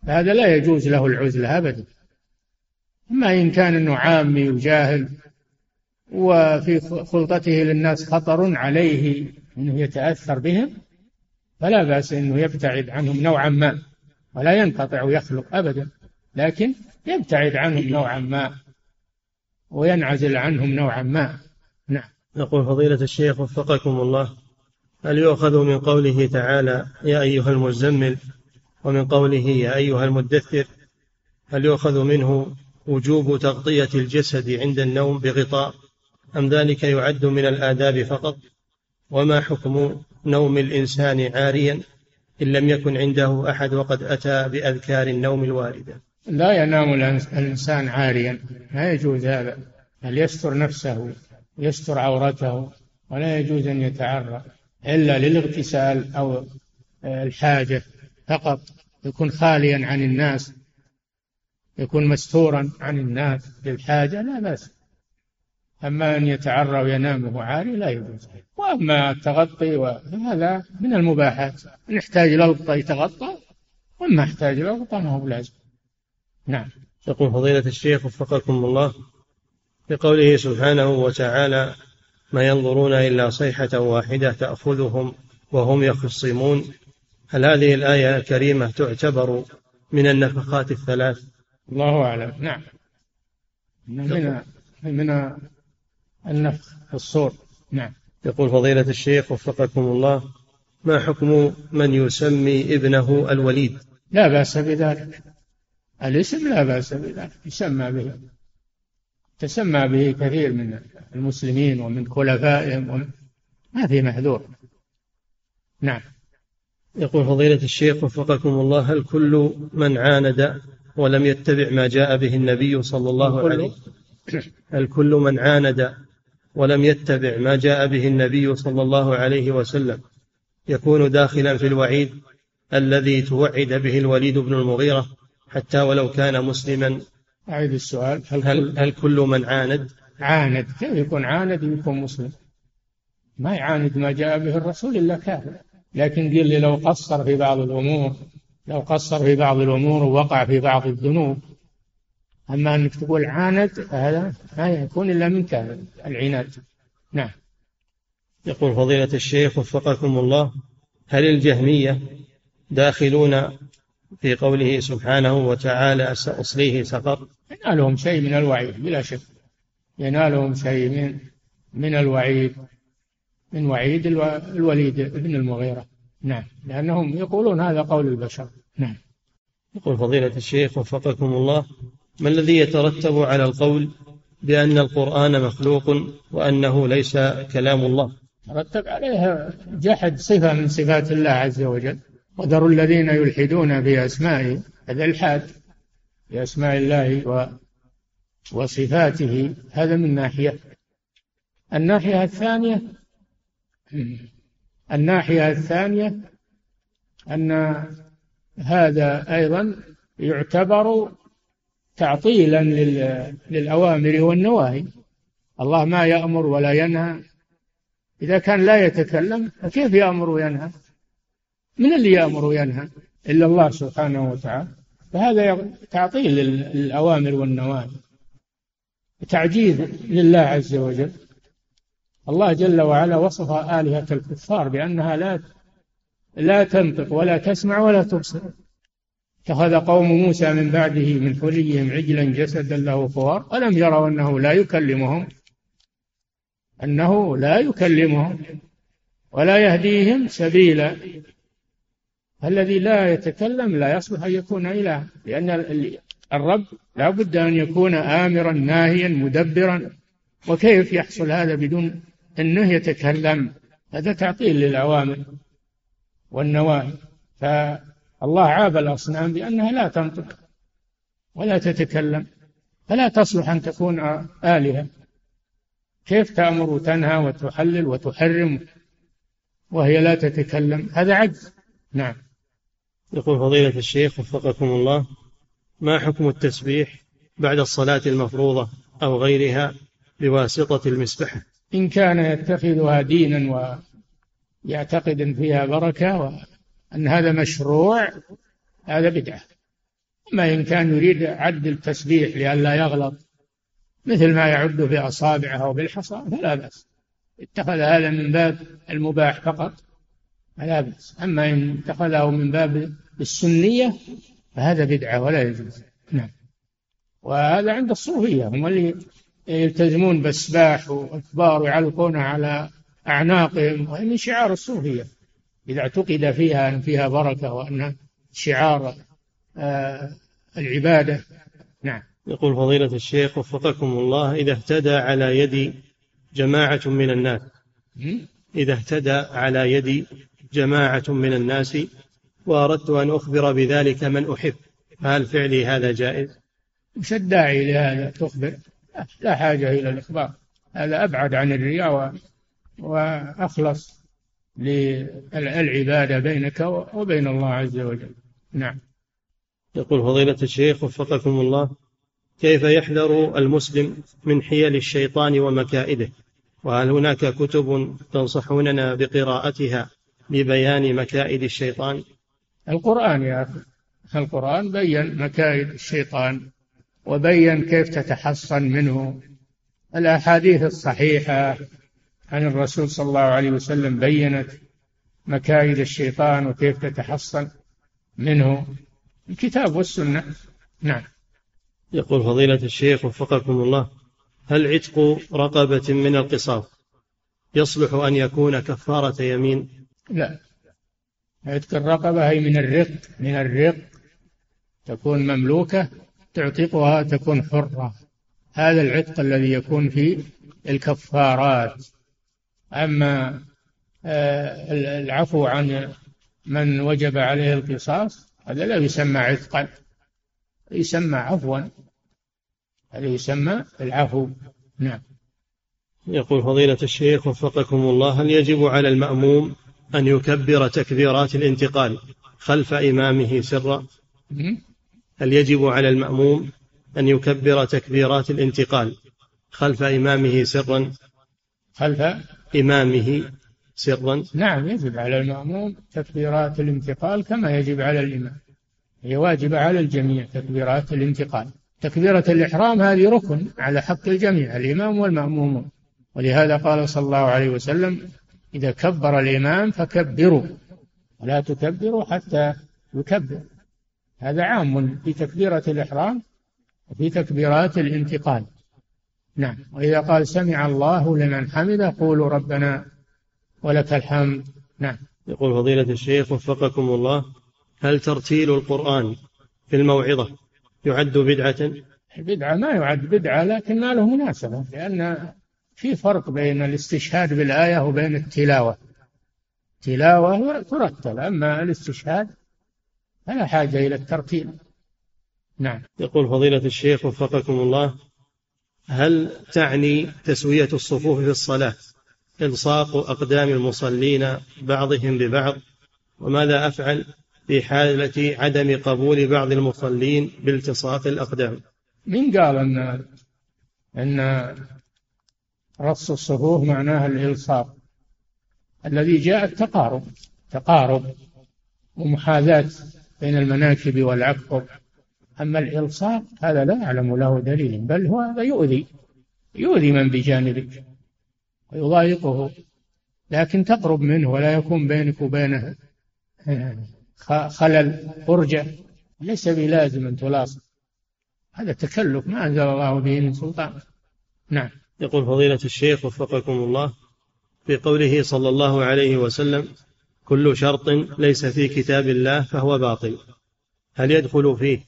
فهذا لا يجوز له العزلة أبدا. أما إن كان أنه عامي وجاهل وفي خلطته للناس خطر عليه أنه يتأثر بهم فلا بأس أنه يبتعد عنهم نوعا ما ولا ينقطع ويخلق أبدا لكن يبتعد عنهم نوعا ما وينعزل عنهم نوعا ما. نعم. يقول فضيلة الشيخ وفقكم الله هل يؤخذ من قوله تعالى يا أيها المزمل ومن قوله يا أيها المدثر هل يؤخذ منه وجوب تغطية الجسد عند النوم بغطاء؟ أم ذلك يعد من الآداب فقط؟ وما حكم نوم الإنسان عاريا إن لم يكن عنده أحد وقد أتى بأذكار النوم الواردة؟ لا ينام الإنسان عاريا لا يجوز هذا بل يستر نفسه. يستر عورته ولا يجوز أن يتعرى إلا للاغتسال أو الحاجة فقط يكون خاليا عن الناس يكون مستورا عن الناس للحاجة لا بأس. أما أن يتعرى وينام وهو عاري لا يجوز. وأما التغطي فهذا من المباحات. إن يحتاج لغطة يتغطى وما يحتاج لغطة ما هو بلازم. نعم. يقول فضيلة الشيخ وفقكم الله. بقوله سبحانه وتعالى ما ينظرون إلا صيحة واحدة تأخذهم وهم يخصمون هل هذه الآية الكريمة تعتبر من النفخات الثلاث؟ الله أعلم. نعم. من من النفخ في الصور. نعم. يقول فضيلة الشيخ وفقكم الله ما حكم من يسمي ابنه الوليد؟ لا بأس بذلك. الاسم لا بأس بذلك. يسمى به. تسمى به كثير من المسلمين ومن خلفائهم ومن ما في محذور. نعم. يقول فضيلة الشيخ وفقكم الله هل كل من عاند ولم يتبع ما جاء به النبي صلى الله عليه وسلم؟ هل كل من عاند ولم يتبع ما جاء به النبي صلى الله عليه وسلم يكون داخلا في الوعيد الذي توعد به الوليد بن المغيرة حتى ولو كان مسلما أعيد السؤال. هل, هل, هل كل من عاند؟ عاند. كيف يكون عاند يكون مسلم؟ ما يعاند ما جاء به الرسول إلا كافر. لكن قل لي لو قصر في بعض الأمور لو قصر في بعض الأمور ووقع في بعض الذنوب. أما أنك تقول عاند فهذا ما يكون إلا منك العناد. نعم. يقول فضيلة الشيخ وفقكم الله هل الجهمية داخلون في قوله سبحانه وتعالى سأصليه سقر. ينالهم شيء من الوعيد بلا شك. ينالهم شيء من من الوعيد من وعيد الوليد بن المغيرة. نعم. لأنهم يقولون هذا قول البشر. نعم. يقول فضيلة الشيخ وفقكم الله ما الذي يترتب على القول بأن القرآن مخلوق وأنه ليس كلام الله؟ ترتب عليها جحد صفة من صفات الله عز وجل. وذروا الذين يلحدون في أسمائه هذا الحاد في أسماء الله و وصفاته هذا من ناحية. الناحية الثانية الناحية الثانية أن هذا أيضا يعتبر تعطيلا للأوامر والنواهي. الله ما يأمر ولا ينهى. إذا كان لا يتكلم فكيف يأمر وينهى؟ من اللي يأمر وينهى إلا الله سبحانه وتعالى؟ فهذا تعطيل للأوامر والنواهي. تعجيز لله عز وجل. الله جل وعلا وصف آلهة الكفار بأنها لا لا تنطق ولا تسمع ولا تبصر. اتخذ قوم موسى من بعده من حليهم عجلا جسدا له خوار ولم يروا أنه لا يكلمهم؟ أنه لا يكلمهم ولا يهديهم سبيلا. الذي لا يتكلم لا يصلح أن يكون إله لأن الرب لا بد أن يكون آمرا ناهيا مدبرا. وكيف يحصل هذا بدون أنه يتكلم؟ هذا تعطيل للأوامر والنواهي. فالله عاب الأصنام بأنها لا تنطق ولا تتكلم فلا تصلح أن تكون آلهة. كيف تأمر وتنهى وتحلل وتحرم وهي لا تتكلم؟ هذا عجز. نعم. يقول فضيلة الشيخ وفقكم الله ما حكم التسبيح بعد الصلاة المفروضة أو غيرها بواسطة المسبحة إن كان يتخذها دينا ويعتقد أن فيها بركة وأن هذا مشروع هذا بدعة. أما إن كان يريد عد التسبيح لئلا يغلط مثل ما يعد بأصابعه أو بالحصى فلا بأس. اتخذ هذا من باب المباح فقط. فلا بأس. أما إن اتخذه من باب السنية فهذا بدعة ولا يجوز. نعم. وهذا عند الصوفية هم اللي يلتزمون بالسباح وأكبار ويعلقونها على أعناقهم وهي من شعار الصوفية. إذا اعتقد فيها أن فيها بركة وأن شعار آه العبادة. نعم. يقول فضيلة الشيخ وفقكم الله إذا اهتدى على يد جماعة من الناس. إذا اهتدى على يد جماعة من الناس وأردت أن أخبر بذلك من أحب. فهل فعلي هذا جائز؟ مش الداعي لهذا تخبر. لا حاجة إلى الإخبار. هذا أبعد عن الرياء وأخلص للعبادة بينك وبين الله عز وجل. نعم. يقول فضيلة الشيخ وفقكم الله كيف يحذر المسلم من حيل الشيطان ومكائده؟ وهل هناك كتب تنصحوننا بقراءتها؟ لبيان مكائد الشيطان؟ القرآن يا أخي. القرآن بين مكائد الشيطان وبين كيف تتحصن منه. الأحاديث الصحيحة عن الرسول صلى الله عليه وسلم بينت مكائد الشيطان وكيف تتحصن منه. الكتاب والسنة. نعم. يقول فضيلة الشيخ وفقكم الله هل عتق رقبة من القصاص؟ يصلح أن يكون كفارة يمين. لا. عتق الرقبة هي من الرق من الرق. تكون مملوكة تعتقها تكون حرة. هذا العتق الذي يكون في الكفارات. أما آه، العفو عن من وجب عليه القصاص هذا لا يسمى عتقا. يسمى عفوا. هذا يسمى العفو. نعم. يقول فضيلة الشيخ وفقكم الله هل يجب على المأموم أن يكبر تكبيرات الانتقال خلف إمامه سرا. هل يجب على المأموم أن يكبر تكبيرات الانتقال خلف إمامه سرا؟ خلف إمامه سرا. نعم يجب على المأموم تكبيرات الانتقال كما يجب على الإمام. هي واجبة على الجميع تكبيرات الانتقال. تكبيرة الإحرام هذه ركن على حق الجميع الإمام والمأمومون. ولهذا قال صلى الله عليه وسلم إذا كبر الإمام فكبروا ولا تكبروا حتى يكبر. هذا عام في تكبيرة الإحرام وفي تكبيرات الانتقال. نعم. وإذا قال سمع الله لمن حمده قولوا ربنا ولك الحمد. نعم. يقول فضيلة الشيخ وفقكم الله هل ترتيل القرآن في الموعظة يعد بدعة؟ البدعة ما يعد بدعة لكن ما له مناسبة لأن في فرق بين الاستشهاد بالآية وبين التلاوة. تلاوة ترتل أما الاستشهاد فلا حاجة إلى الترتيل نعم. يقول فضيلة الشيخ وفقكم الله هل تعني تسوية الصفوف في الصلاة إلصاق أقدام المصلين بعضهم ببعض؟ وماذا أفعل في حالة عدم قبول بعض المصلين بالتصاق الأقدام؟ من قال أن أن رص الصفوف معناها الإلصاق الذي جاء التقارب تقارب ومحاذاة بين المناكب والعقب. أما الإلصاق هذا لا أعلم له دليل بل هو هذا يؤذي يؤذي من بجانبك ويضايقه لكن تقرب منه ولا يكون بينك وبينه خلل فرجة ليس بلازم أن تلاصق. هذا تكلف ما أنزل الله به من سلطان. نعم. يقول فضيلة الشيخ وفقكم الله في قوله صلى الله عليه وسلم كل شرط ليس في كتاب الله فهو باطل. هل يدخل فيه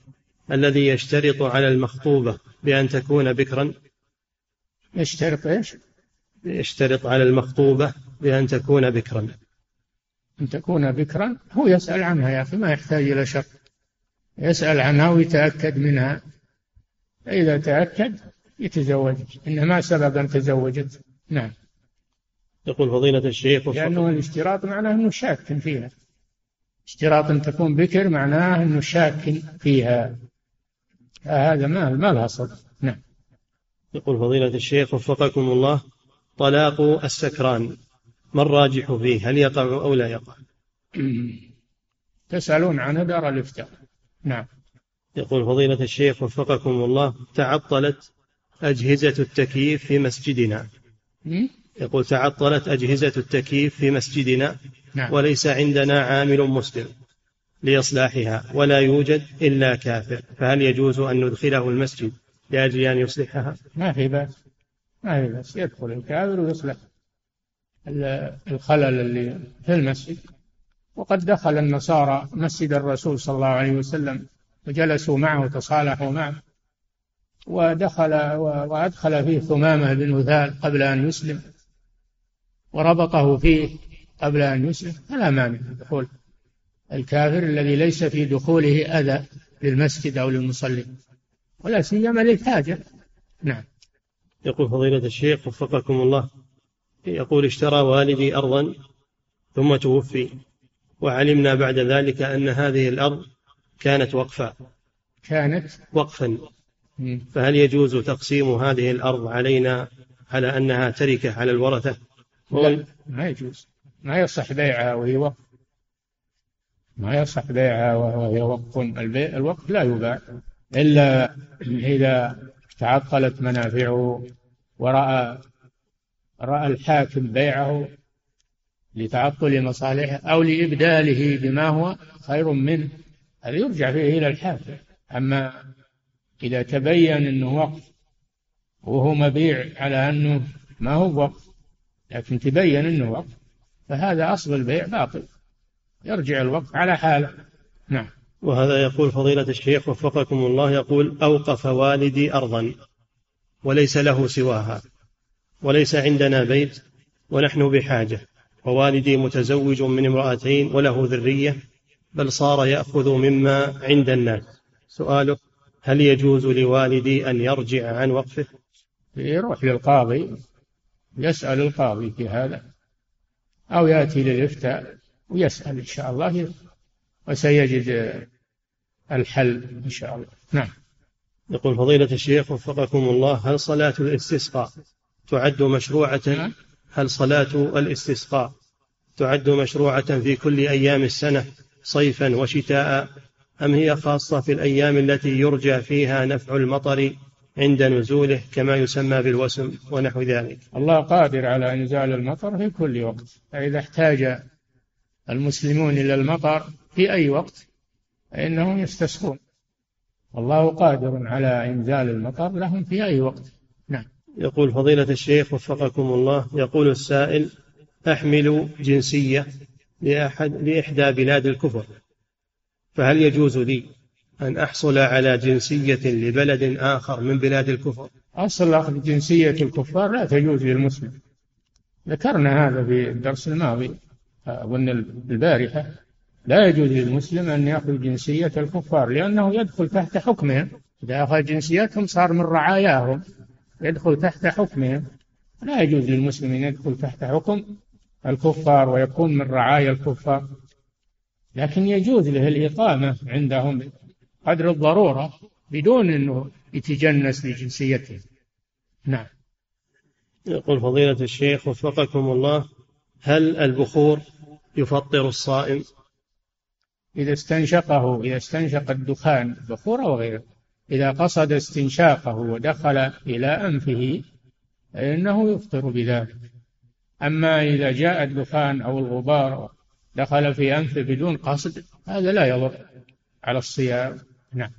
الذي يشترط على المخطوبة بأن تكون بكرا؟ يشترط إيش؟ يشترط على المخطوبة بأن تكون بكرا. أن تكون بكرا؟ هو يسأل عنها يا أخي ما يحتاج إلى شرط. يسأل عنها ويتأكد منها. فإذا تأكد يتزوج. إن ما سبب أن تزوجت. نعم. يقول فضيلة الشيخ لأنه الاشتراط معناه أنه شاك فيها. اشتراط أن تكون بكر معناه أنه شاك فيها. هذا ما ما لها صدق. نعم. يقول فضيلة الشيخ وفقكم الله طلاق السكران ما الراجح فيه؟ هل يقع أو لا يقع؟ تسألون عن دار الإفتاء. نعم. يقول فضيلة الشيخ وفقكم الله تعطلت أجهزة التكييف في مسجدنا. يقول تعطلت أجهزة التكييف في مسجدنا. نعم. وليس عندنا عامل مسلم لإصلاحها ولا يوجد إلا كافر. فهل يجوز أن ندخله المسجد لأجل أن يصلحها؟ ما في بأس. ما في بأس. يدخل الكافر ويصلح الخلل اللي في المسجد. وقد دخل النصارى مسجد الرسول صلى الله عليه وسلم وجلسوا معه وتصالحوا معه. ودخل وأدخل فيه ثمامة بن وثال قبل أن يسلم وربطه فيه قبل أن يسلم. فلا مانع دخول الكافر الذي ليس في دخوله أذى للمسجد أو للمصلين ولا سيما للحاجة. نعم. يقول فضيلة الشيخ وفقكم الله يقول اشترى والدي أرضا ثم توفي وعلمنا بعد ذلك أن هذه الأرض كانت وقفا. كانت وقفا. فهل يجوز تقسيم هذه الأرض علينا على أنها تركة على الورثة؟ لا ما يجوز. ما يصح بيعها وهي وقف ما يصح بيعها وهي وقف البيع الوقف لا يباع. إلا إذا تعطلت منافعه ورأى رأى الحاكم بيعه لتعطل مصالحه أو لإبداله بما هو خير منه هذا يرجع فيه إلى الحاكم. أما إذا تبين أنه وقف وهو مبيع على أنه ما هو وقف لكن تبين أنه وقف فهذا أصل البيع باطل. يرجع الوقف على حاله. نعم. وهذا يقول فضيلة الشيخ وفقكم الله يقول أوقف والدي أرضا وليس له سواها وليس عندنا بيت ونحن بحاجة ووالدي متزوج من امرأتين وله ذرية بل صار يأخذ مما عند الناس. سؤاله هل يجوز لوالدي أن يرجع عن وقفه؟ يروح للقاضي يسأل القاضي في هذا أو يأتي للإفتاء ويسأل إن شاء الله وسيجد الحل إن شاء الله. نعم. يقول فضيلة الشيخ وفقكم الله هل صلاة الاستسقاء تعد مشروعة؟ نعم. هل صلاة الاستسقاء تعد مشروعة في كل أيام السنة صيفا وشتاء؟ أم هي خاصة في الأيام التي يرجى فيها نفع المطر عند نزوله كما يسمى بالوسم ونحو ذلك؟ الله قادر على إنزال المطر في كل وقت فإذا احتاج المسلمون إلى المطر في أي وقت فإنهم يستسقون. الله قادر على إنزال المطر لهم في أي وقت. نعم. يقول فضيلة الشيخ وفقكم الله يقول السائل أحمل جنسية لأحد لإحدى بلاد الكفر. فهل يجوز لي أن أحصل على جنسية لبلد آخر من بلاد الكفر؟ أصل أخذ جنسية الكفار لا تجوز للمسلم. ذكرنا هذا في الدرس الماضي أظن البارحة. لا يجوز للمسلم أن يأخذ جنسية الكفار لأنه يدخل تحت حكمهم. إذا أخذ جنسيتهم صار من رعاياهم. يدخل تحت حكمهم. لا يجوز للمسلم أن يدخل تحت حكم الكفار ويكون من رعايا الكفار. لكن يجوز له الإقامة عندهم قدر الضرورة بدون أنه يتجنس لجنسيته. نعم. يقول فضيلة الشيخ وفقكم الله هل البخور يفطر الصائم؟ إذا استنشقه إذا استنشق الدخان بخور أو غيره إذا قصد استنشاقه ودخل إلى أنفه فإنه يفطر بذلك. أما إذا جاء الدخان أو الغبار دخل في أنفه بدون قصد هذا لا يضر على الصيام. نعم.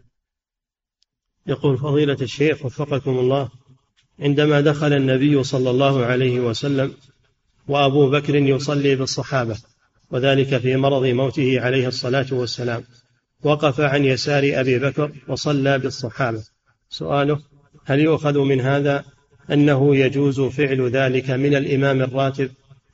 يقول فضيلة الشيخ وفقكم الله عندما دخل النبي صلى الله عليه وسلم وأبو بكر يصلي بالصحابة وذلك في مرض موته عليه الصلاة والسلام وقف عن يسار أبي بكر وصلى بالصحابة. سؤاله هل يؤخذ من هذا أنه يجوز فعل ذلك من الإمام الراتب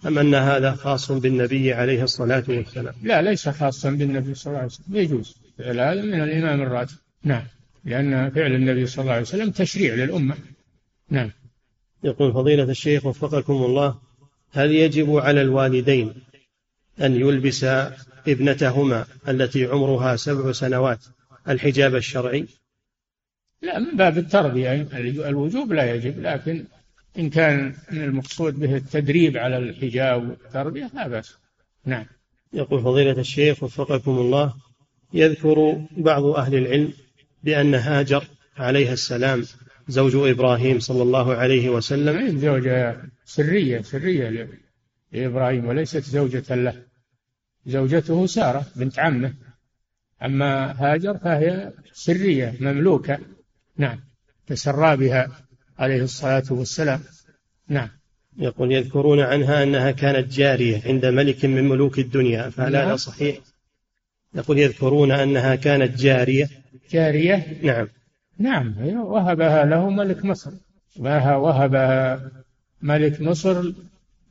أم أن هذا خاص بالنبي عليه الصلاة والسلام؟ لا ليس خاصا بالنبي صلى الله عليه وسلم. يجوز فعل هذا من الإمام الراتب. نعم. لأن فعل النبي صلى الله عليه وسلم تشريع للأمة. نعم. يقول فضيلة الشيخ وفقكم الله هل يجب على الوالدين أن يلبس ابنتهما التي عمرها سبع سنوات الحجاب الشرعي؟ لا من باب التربية. الوجوب لا يجب لكن إن كان المقصود به التدريب على الحجاب والتربية لا بأس. نعم. يقول فضيلة الشيخ وفقكم الله يذكر بعض أهل العلم بأن هاجر عليها السلام زوج إبراهيم صلى الله عليه وسلم. زوجة سرية سرية لإبراهيم وليست زوجة له. زوجته سارة بنت عمه. أما هاجر فهي سرية مملوكة. نعم. تسرى بها. عليه الصلاة والسلام. نعم. يقول يذكرون عنها أنها كانت جارية عند ملك من ملوك الدنيا فهل هذا نعم. صحيح؟ يقول يذكرون أنها كانت جارية. جارية؟ نعم. نعم. وهبها له ملك مصر. وهبها ملك مصر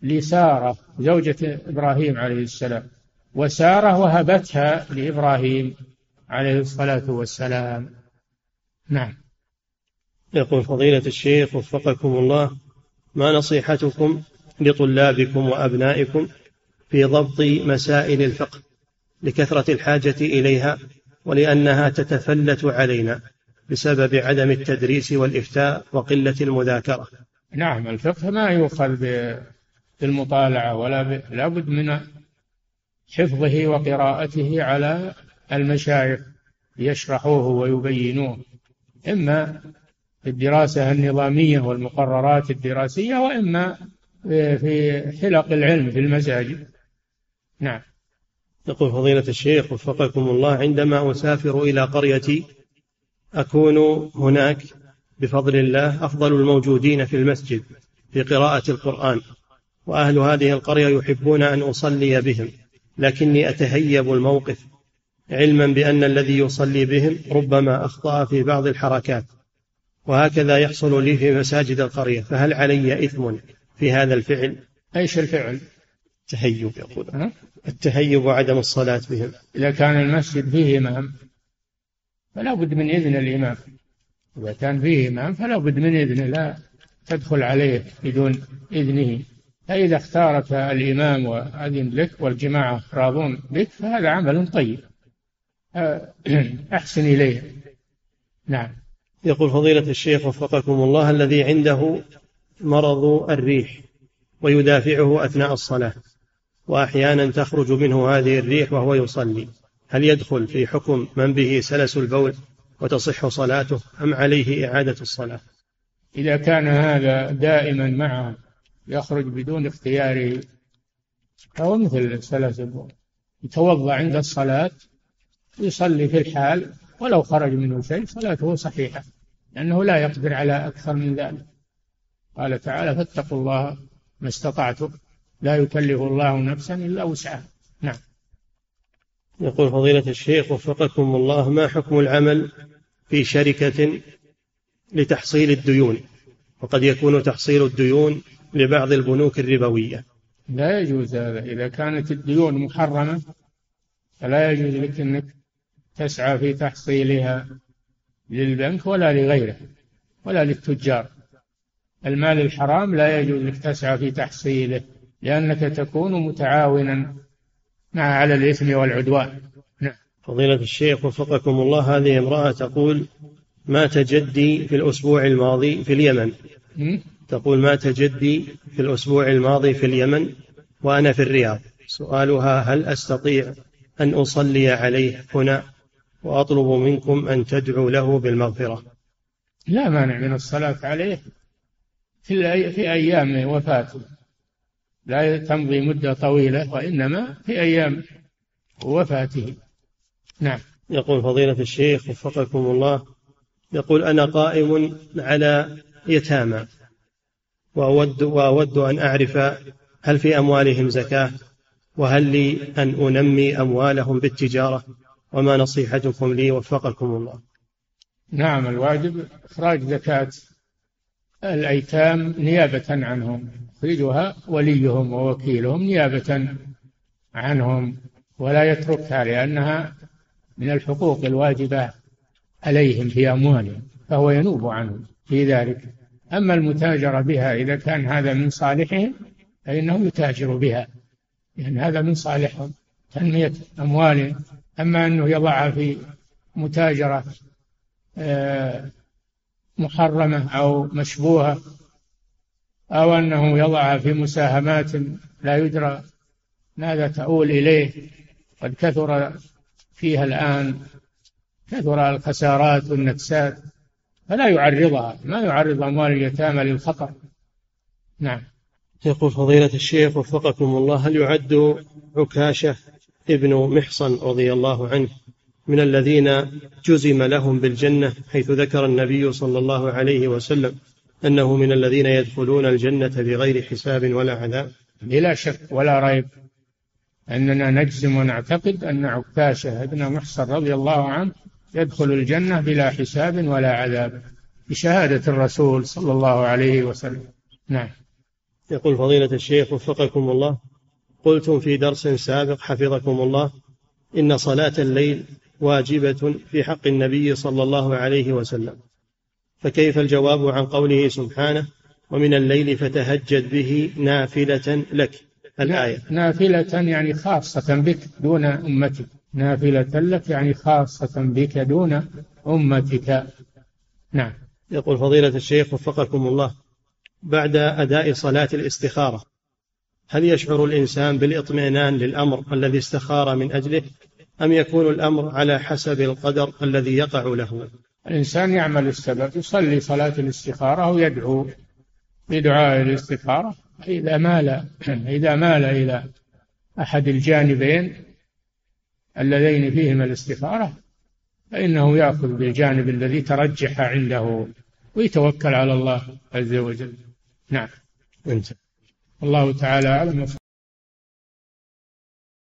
لسارة زوجة إبراهيم عليه السلام. وسارة وهبتها لإبراهيم عليه الصلاة والسلام. نعم. يقول فضيلة الشيخ وفقكم الله ما نصيحتكم لطلابكم وأبنائكم في ضبط مسائل الفقه لكثرة الحاجة إليها ولأنها تتفلت علينا بسبب عدم التدريس والإفتاء وقلة المذاكرة؟ نعم الفقه ما يؤخذ بالمطالعة ولا ب... لابد من حفظه وقراءته على المشايخ يشرحوه ويبينوه. إما الدراسة النظامية والمقررات الدراسية وإما في حلق العلم في المساجد. نعم. يقول فضيلة الشيخ وفقكم الله عندما أسافر إلى قريتي أكون هناك بفضل الله أفضل الموجودين في المسجد في قراءة القرآن وأهل هذه القرية يحبون أن أصلي بهم لكني أتهيب الموقف علما بأن الذي يصلي بهم ربما أخطأ في بعض الحركات. وهكذا يحصل لي في مساجد القرية. فهل علي إثم في هذا الفعل؟ أيش الفعل؟ التهيب يقول. التهيب وعدم الصلاة بهم. إذا كان المسجد فيه إمام فلا بد من إذن الإمام. إذا كان فيه إمام فلا بد من إذنه. لا تدخل عليه بدون إذنه. فإذا اختارك الإمام وأذن لك والجماعة راضون بك فهذا عمل طيب. أحسن إليه. نعم. يقول فضيلة الشيخ وفقكم الله الذي عنده مرض الريح ويدافعه أثناء الصلاة وأحيانا تخرج منه هذه الريح وهو يصلي هل يدخل في حكم من به سلس البول وتصح صلاته أم عليه إعادة الصلاة؟ إذا كان هذا دائما معه يخرج بدون اختياره فهو مثل سلس البول يتوضأ عند الصلاة يصلي في الحال ولو خرج منه شيء صلاته صحيحة لأنه لا يقدر على أكثر من ذلك. قال تعالى فاتقوا الله ما استطعتم. لا يكلف الله نفسا إلا وسعها. نعم. يقول فضيلة الشيخ وفقكم الله ما حكم العمل في شركة لتحصيل الديون؟ وقد يكون تحصيل الديون لبعض البنوك الربوية. لا يجوز هذا. إذا كانت الديون محرمة فلا يجوز لك أنك تسعى في تحصيلها للبنك ولا لغيره ولا للتجار. المال الحرام لا يجوز لك تسعى في تحصيله لأنك تكون متعاونا مع على الإثم والعدوان. نعم. فضيلة الشيخ وفقكم الله هذه امرأة تقول مات جدي في الأسبوع الماضي في اليمن؟ تقول مات جدي في الأسبوع الماضي في اليمن وأنا في الرياض. سؤالها هل أستطيع أن أصلي عليه هنا وأطلب منكم أن تدعوا له بالمغفرة. لا مانع من الصلاة عليه في, في أيام وفاته. لا تمضي مدة طويلة وإنما في أيام وفاته. نعم. يقول فضيلة الشيخ وفقكم الله يقول أنا قائم على يتامى وأود وأود أن أعرف هل في أموالهم زكاة وهل لي أن أنمي أموالهم بالتجارة. وما نصيحتكم لي وفقكم الله. نعم الواجب إخراج زكاة الأيتام نيابة عنهم يخرجها وليهم ووكيلهم نيابة عنهم ولا يتركها لأنها من الحقوق الواجبة عليهم في أموالهم فهو ينوب عنهم في ذلك. أما المتاجرة بها إذا كان هذا من صالحهم فإنه يتاجر بها لأن هذا من صالحهم تنمية أموالهم. أما أنه يضعها في متاجرة آه، محرمة أو مشبوهة أو أنه يضعها في مساهمات لا يدرى ماذا تؤول إليه قد كثر فيها الآن كثر الخسارات والنكسات فلا يعرضها ما يعرض أموال اليتامى للخطر نعم. يقول فضيلة الشيخ وفقكم الله هل يعد عكاشة ابن محصن رضي الله عنه من الذين جزم لهم بالجنة حيث ذكر النبي صلى الله عليه وسلم أنه من الذين يدخلون الجنة بغير حساب ولا عذاب. بلا شك ولا ريب أننا نجزم ونعتقد أن عكاشة ابن محصن رضي الله عنه يدخل الجنة بلا حساب ولا عذاب بشهادة الرسول صلى الله عليه وسلم. نعم. يقول فضيلة الشيخ وفقكم الله قلتم في درس سابق حفظكم الله إن صلاة الليل واجبة في حق النبي صلى الله عليه وسلم. فكيف الجواب عن قوله سبحانه ومن الليل فتهجد به نافلة لك؟ الآية. نافلة يعني خاصة بك دون أمتك. نافلة لك يعني خاصة بك دون أمتك. نعم. يقول فضيلة الشيخ وفقكم الله بعد أداء صلاة الاستخارة هل يشعر الإنسان بالاطمئنان للأمر الذي استخار من أجله أم يكون الأمر على حسب القدر الذي يقع له؟ الإنسان يعمل السبب يصلي صلاة الاستخارة ويدعو بدعاء الاستخارة. إذا مال إذا مال إلى أحد الجانبين اللذين فيهما الاستخارة فإنه يأخذ بالجانب الذي ترجح عنده ويتوكل على الله عز وجل. نعم. انت الله تعالى أعلم.